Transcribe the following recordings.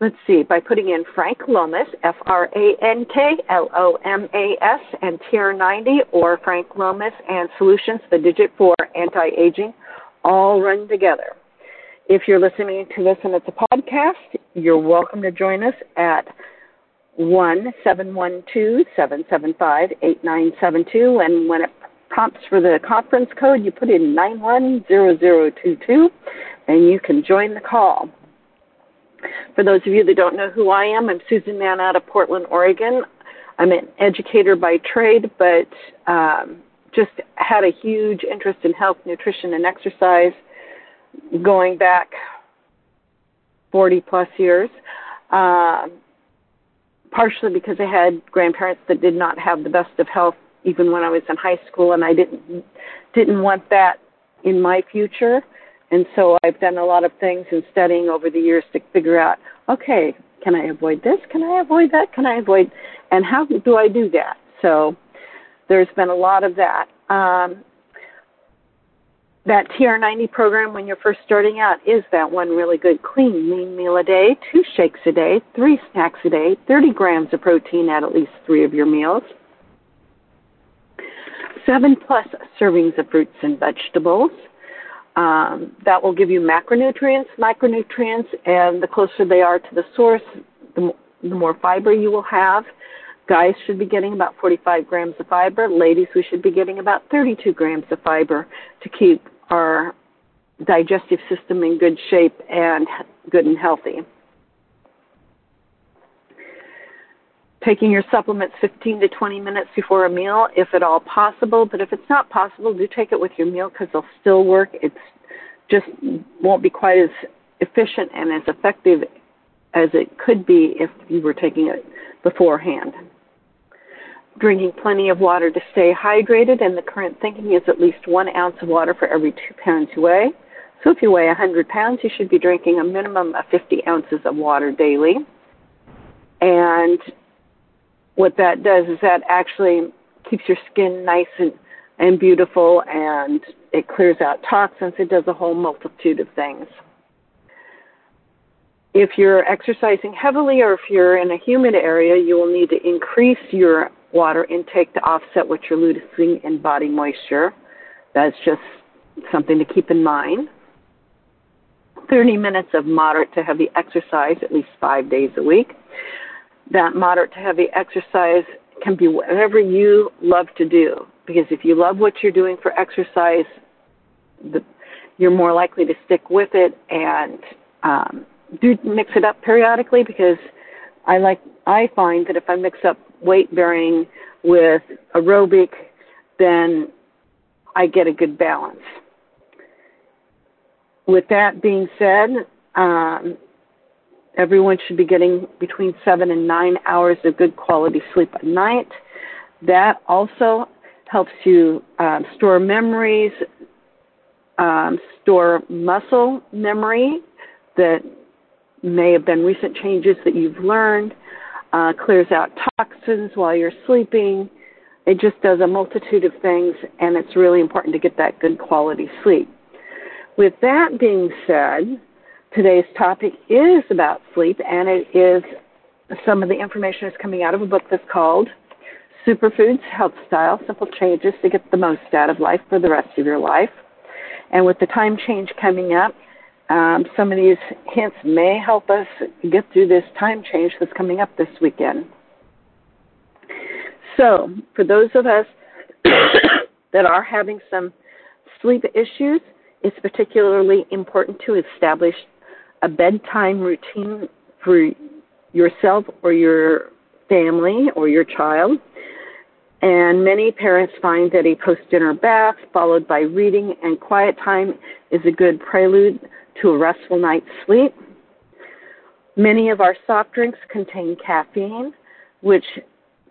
let's see, by putting in Frank Lomas, F R A N K L O M A S, and TR90, or Frank Lomas and Solutions, the digit for anti aging, all run together. If you're listening to this and it's a podcast, you're welcome to join us at one seven one two seven seven five eight nine seven two, and when it prompts for the conference code, you put in 910022 and you can join the call. For those of you that don't know who I am, I'm Susan Mann out of Portland, Oregon. I'm an educator by trade, but um, just had a huge interest in health, nutrition, and exercise going back 40 plus years. Uh, partially because I had grandparents that did not have the best of health even when I was in high school, and I didn't didn't want that in my future. And so I've done a lot of things in studying over the years to figure out, okay, can I avoid this? Can I avoid that? Can I avoid? And how do I do that? So there's been a lot of that. Um, that TR90 program when you're first starting out is that one really good clean lean meal a day, two shakes a day, three snacks a day, 30 grams of protein at at least three of your meals, seven plus servings of fruits and vegetables, um, that will give you macronutrients, micronutrients, and the closer they are to the source, the, the more fiber you will have. Guys should be getting about 45 grams of fiber. Ladies, we should be getting about 32 grams of fiber to keep our digestive system in good shape and good and healthy. Taking your supplements 15 to 20 minutes before a meal, if at all possible. But if it's not possible, do take it with your meal because they'll still work. It's just won't be quite as efficient and as effective as it could be if you were taking it beforehand. Drinking plenty of water to stay hydrated, and the current thinking is at least one ounce of water for every two pounds you weigh. So if you weigh 100 pounds, you should be drinking a minimum of 50 ounces of water daily. And what that does is that actually keeps your skin nice and, and beautiful and it clears out toxins. It does a whole multitude of things. If you're exercising heavily or if you're in a humid area, you will need to increase your water intake to offset what you're losing in body moisture. That's just something to keep in mind. 30 minutes of moderate to heavy exercise at least five days a week that moderate to heavy exercise can be whatever you love to do. Because if you love what you're doing for exercise, the, you're more likely to stick with it and um, do mix it up periodically. Because I like I find that if I mix up weight bearing with aerobic, then I get a good balance. With that being said, um, Everyone should be getting between seven and nine hours of good quality sleep a night. That also helps you um, store memories, um, store muscle memory that may have been recent changes that you've learned, uh, clears out toxins while you're sleeping. It just does a multitude of things, and it's really important to get that good quality sleep. With that being said, Today's topic is about sleep, and it is some of the information is coming out of a book that's called Superfoods Health Style Simple Changes to Get the Most Out of Life for the Rest of Your Life. And with the time change coming up, um, some of these hints may help us get through this time change that's coming up this weekend. So, for those of us that are having some sleep issues, it's particularly important to establish a bedtime routine for yourself or your family or your child. And many parents find that a post dinner bath followed by reading and quiet time is a good prelude to a restful night's sleep. Many of our soft drinks contain caffeine, which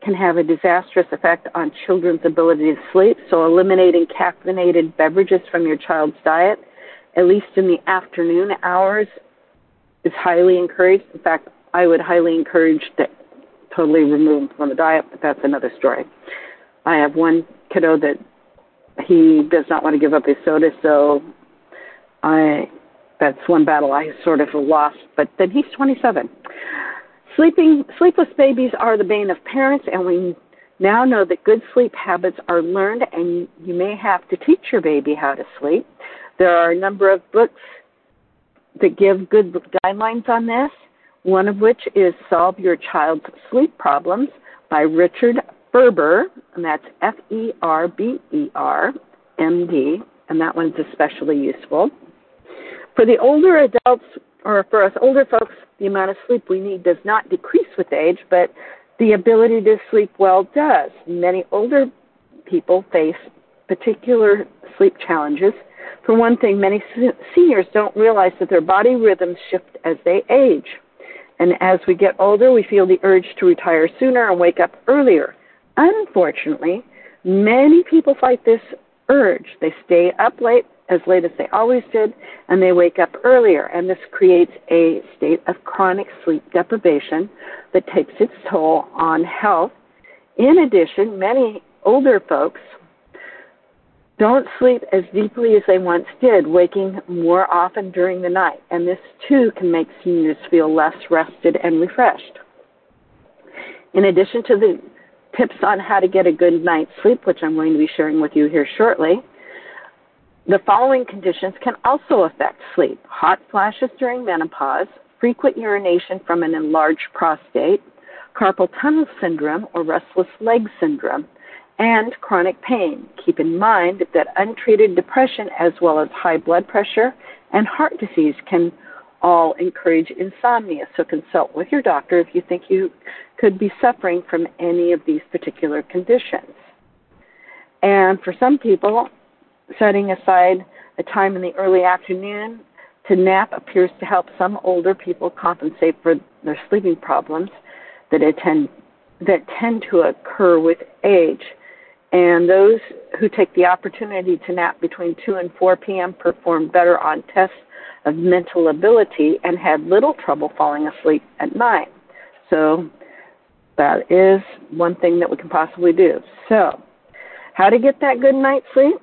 can have a disastrous effect on children's ability to sleep. So, eliminating caffeinated beverages from your child's diet, at least in the afternoon hours, is highly encouraged. In fact, I would highly encourage that totally removed from the diet, but that's another story. I have one kiddo that he does not want to give up his soda, so I that's one battle I sort of lost. But then he's 27. Sleeping sleepless babies are the bane of parents, and we now know that good sleep habits are learned, and you may have to teach your baby how to sleep. There are a number of books that give good guidelines on this. One of which is Solve Your Child's Sleep Problems by Richard Ferber, and that's F E R B E R M D, and that one's especially useful. For the older adults, or for us older folks, the amount of sleep we need does not decrease with age, but the ability to sleep well does. Many older people face particular sleep challenges. For one thing, many seniors don't realize that their body rhythms shift as they age. And as we get older, we feel the urge to retire sooner and wake up earlier. Unfortunately, many people fight this urge. They stay up late as late as they always did, and they wake up earlier. And this creates a state of chronic sleep deprivation that takes its toll on health. In addition, many older folks don't sleep as deeply as they once did, waking more often during the night. And this too can make seniors feel less rested and refreshed. In addition to the tips on how to get a good night's sleep, which I'm going to be sharing with you here shortly, the following conditions can also affect sleep hot flashes during menopause, frequent urination from an enlarged prostate, carpal tunnel syndrome or restless leg syndrome, and chronic pain. Keep in mind that untreated depression, as well as high blood pressure and heart disease, can all encourage insomnia. So consult with your doctor if you think you could be suffering from any of these particular conditions. And for some people, setting aside a time in the early afternoon to nap appears to help some older people compensate for their sleeping problems that tend that tend to occur with age. And those who take the opportunity to nap between 2 and 4 p.m. perform better on tests of mental ability and had little trouble falling asleep at night. So that is one thing that we can possibly do. So, how to get that good night's sleep?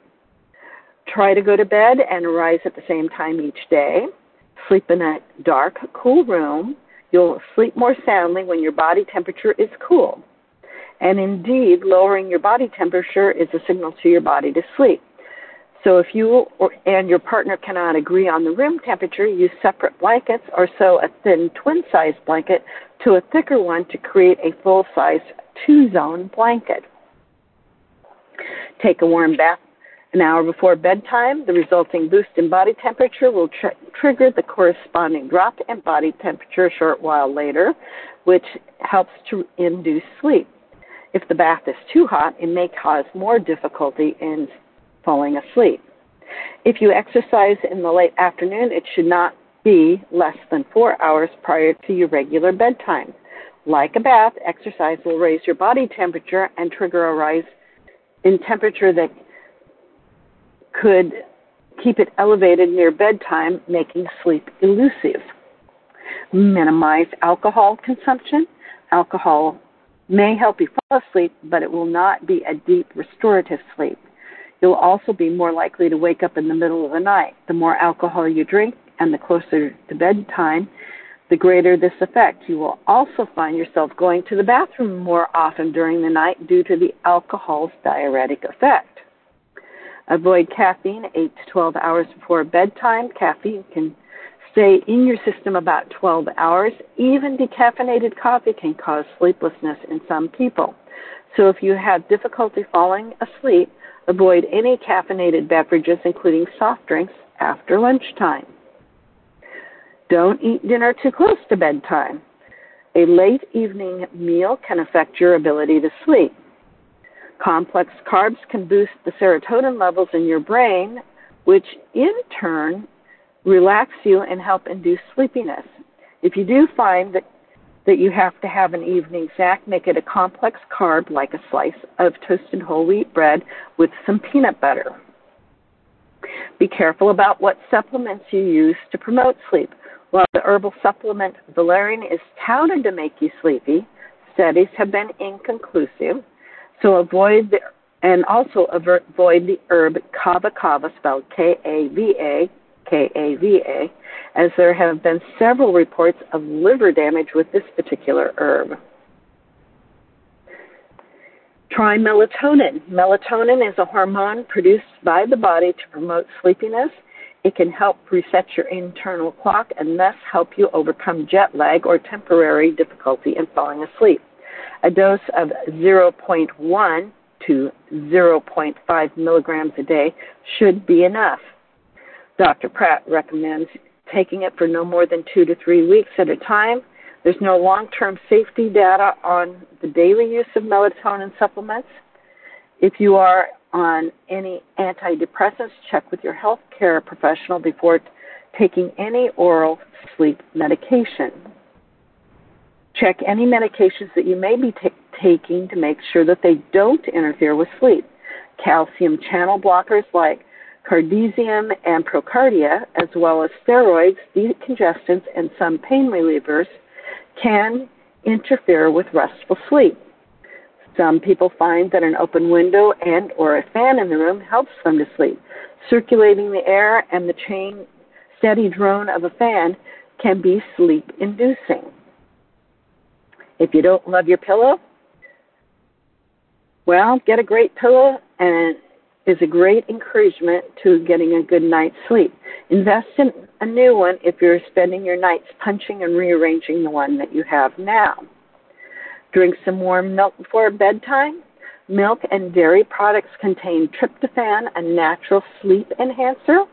Try to go to bed and rise at the same time each day. Sleep in a dark, cool room. You'll sleep more soundly when your body temperature is cool. And indeed, lowering your body temperature is a signal to your body to sleep. So if you or, and your partner cannot agree on the room temperature, use separate blankets or sew a thin twin size blanket to a thicker one to create a full size two zone blanket. Take a warm bath an hour before bedtime, the resulting boost in body temperature will tr- trigger the corresponding drop in body temperature a short while later, which helps to induce sleep. If the bath is too hot, it may cause more difficulty in falling asleep. If you exercise in the late afternoon, it should not be less than four hours prior to your regular bedtime. Like a bath, exercise will raise your body temperature and trigger a rise in temperature that could keep it elevated near bedtime, making sleep elusive. Minimize alcohol consumption. Alcohol may help you fall asleep, but it will not be a deep restorative sleep. You'll also be more likely to wake up in the middle of the night. The more alcohol you drink and the closer to bedtime, the greater this effect. You will also find yourself going to the bathroom more often during the night due to the alcohol's diuretic effect. Avoid caffeine 8 to 12 hours before bedtime. Caffeine can stay in your system about 12 hours. Even decaffeinated coffee can cause sleeplessness in some people. So if you have difficulty falling asleep, avoid any caffeinated beverages, including soft drinks, after lunchtime. Don't eat dinner too close to bedtime. A late evening meal can affect your ability to sleep. Complex carbs can boost the serotonin levels in your brain, which in turn relax you and help induce sleepiness. If you do find that that you have to have an evening snack, make it a complex carb like a slice of toasted whole wheat bread with some peanut butter. Be careful about what supplements you use to promote sleep. While the herbal supplement valerian is touted to make you sleepy, studies have been inconclusive. So avoid the and also avoid the herb kava kava spelled K A V A K A V A as there have been several reports of liver damage with this particular herb. Try melatonin. Melatonin is a hormone produced by the body to promote sleepiness. It can help reset your internal clock and thus help you overcome jet lag or temporary difficulty in falling asleep. A dose of 0.1 to 0.5 milligrams a day should be enough. Dr. Pratt recommends taking it for no more than two to three weeks at a time. There's no long term safety data on the daily use of melatonin supplements. If you are on any antidepressants, check with your health care professional before taking any oral sleep medication. Check any medications that you may be t- taking to make sure that they don't interfere with sleep. Calcium channel blockers like Cardizem and procardia, as well as steroids, decongestants, and some pain relievers, can interfere with restful sleep. Some people find that an open window and or a fan in the room helps them to sleep. Circulating the air and the chain steady drone of a fan can be sleep inducing. If you don't love your pillow, well, get a great pillow and is a great encouragement to getting a good night's sleep. Invest in a new one if you're spending your nights punching and rearranging the one that you have now. Drink some warm milk before bedtime. Milk and dairy products contain tryptophan, a natural sleep enhancer.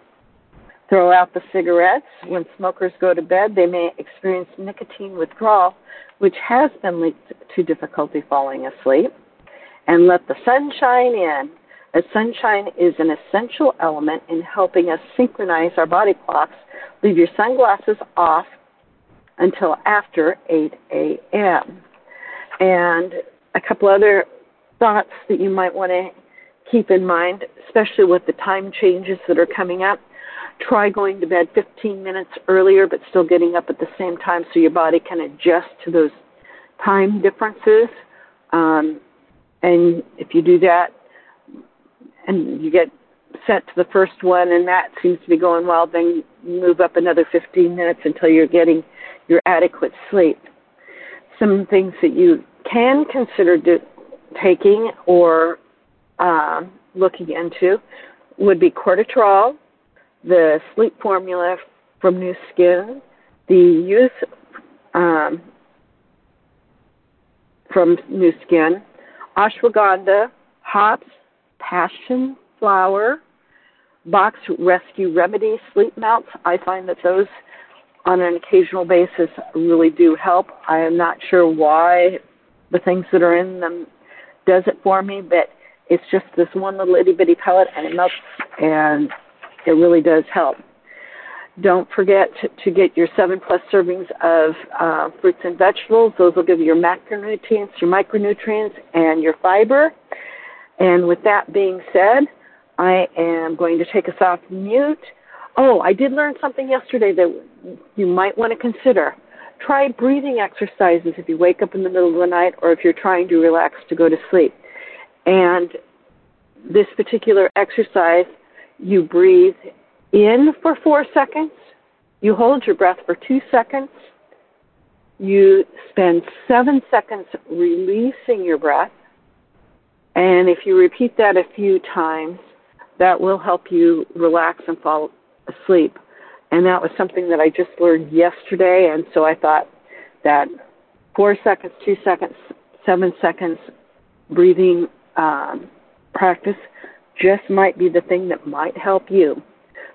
Throw out the cigarettes. When smokers go to bed, they may experience nicotine withdrawal, which has been linked to difficulty falling asleep. And let the sun shine in as sunshine is an essential element in helping us synchronize our body clocks, leave your sunglasses off until after 8 a.m. And a couple other thoughts that you might want to keep in mind, especially with the time changes that are coming up. Try going to bed 15 minutes earlier, but still getting up at the same time so your body can adjust to those time differences. Um, and if you do that, and you get set to the first one and that seems to be going well, then you move up another 15 minutes until you're getting your adequate sleep. Some things that you can consider do, taking or uh, looking into would be cortitrol, the sleep formula from Nu Skin, the youth um, from Nu Skin, ashwagandha, hops, passion flower, Bach rescue remedy sleep melts. I find that those on an occasional basis really do help. I am not sure why the things that are in them does it for me, but it's just this one little itty bitty pellet and it melts and it really does help. Don't forget to, get your seven plus servings of uh, fruits and vegetables. Those will give you your macronutrients, your micronutrients, and your fiber. And with that being said, I am going to take us off mute. Oh, I did learn something yesterday that you might want to consider. Try breathing exercises if you wake up in the middle of the night or if you're trying to relax to go to sleep. And this particular exercise, you breathe in for four seconds, you hold your breath for two seconds, you spend seven seconds releasing your breath, and if you repeat that a few times, that will help you relax and fall asleep. And that was something that I just learned yesterday. And so I thought that four seconds, two seconds, seven seconds breathing um, practice just might be the thing that might help you.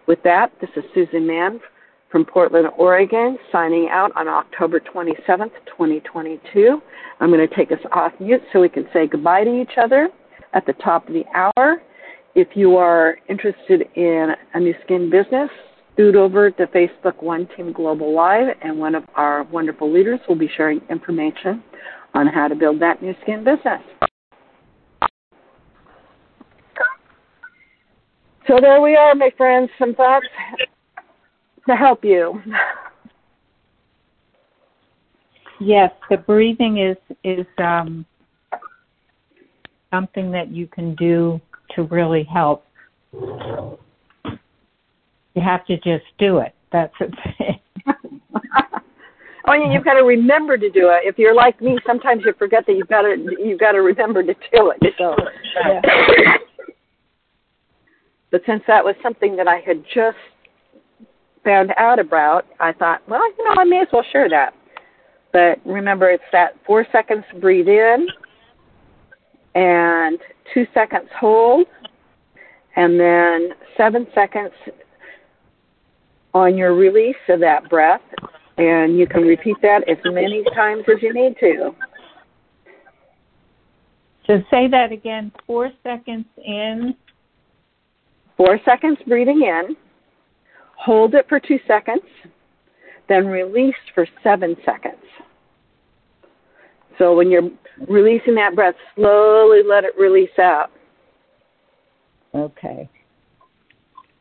With that, this is Susan Mann from Portland, Oregon, signing out on October 27th, 2022. I'm going to take us off mute so we can say goodbye to each other at the top of the hour. If you are interested in a Nu Skin business, scoot over to Facebook One Team Global Live, and one of our wonderful leaders will be sharing information on how to build that Nu Skin business. So there we are, my friends. Some thoughts to help you. Yes, the breathing is is um, something that you can do to really help. You have to just do it. That's it. oh, yeah, you've got to remember to do it. If you're like me, sometimes you forget that you've got to you've got to remember to do it. So, yeah. but since that was something that I had just found out about, I thought, well, you know, I may as well share that. But remember, it's that four seconds breathe in, and two seconds hold, and then seven seconds on your release of that breath. And you can repeat that as many times as you need to. So say that again four seconds in. Four seconds breathing in. Hold it for two seconds. Then release for seven seconds. So when you're releasing that breath, slowly let it release out. Okay.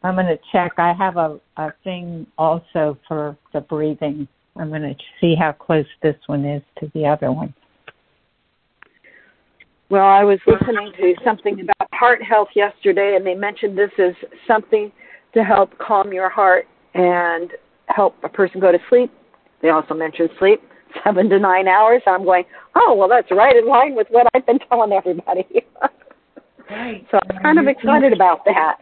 I'm going to check. I have a, a thing also for the breathing. I'm going to see how close this one is to the other one. Well, I was listening to something about heart health yesterday, and they mentioned this is something to help calm your heart and help a person go to sleep. They also mentioned sleep seven to nine hours. I'm going, oh, well, that's right in line with what I've been telling everybody. right. So I'm kind of excited about that.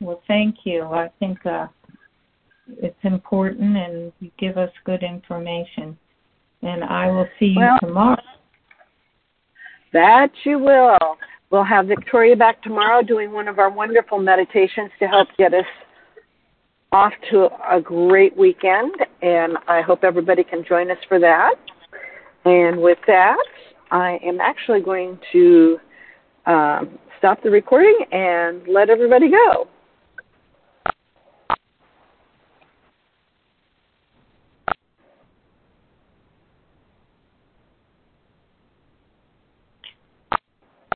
well, thank you. I think uh, it's important and you give us good information. And I will see you well, tomorrow. That you will. We'll have Victoria back tomorrow doing one of our wonderful meditations to help get us off to a great weekend. And I hope everybody can join us for that. And with that, I am actually going to um, stop the recording and let everybody go.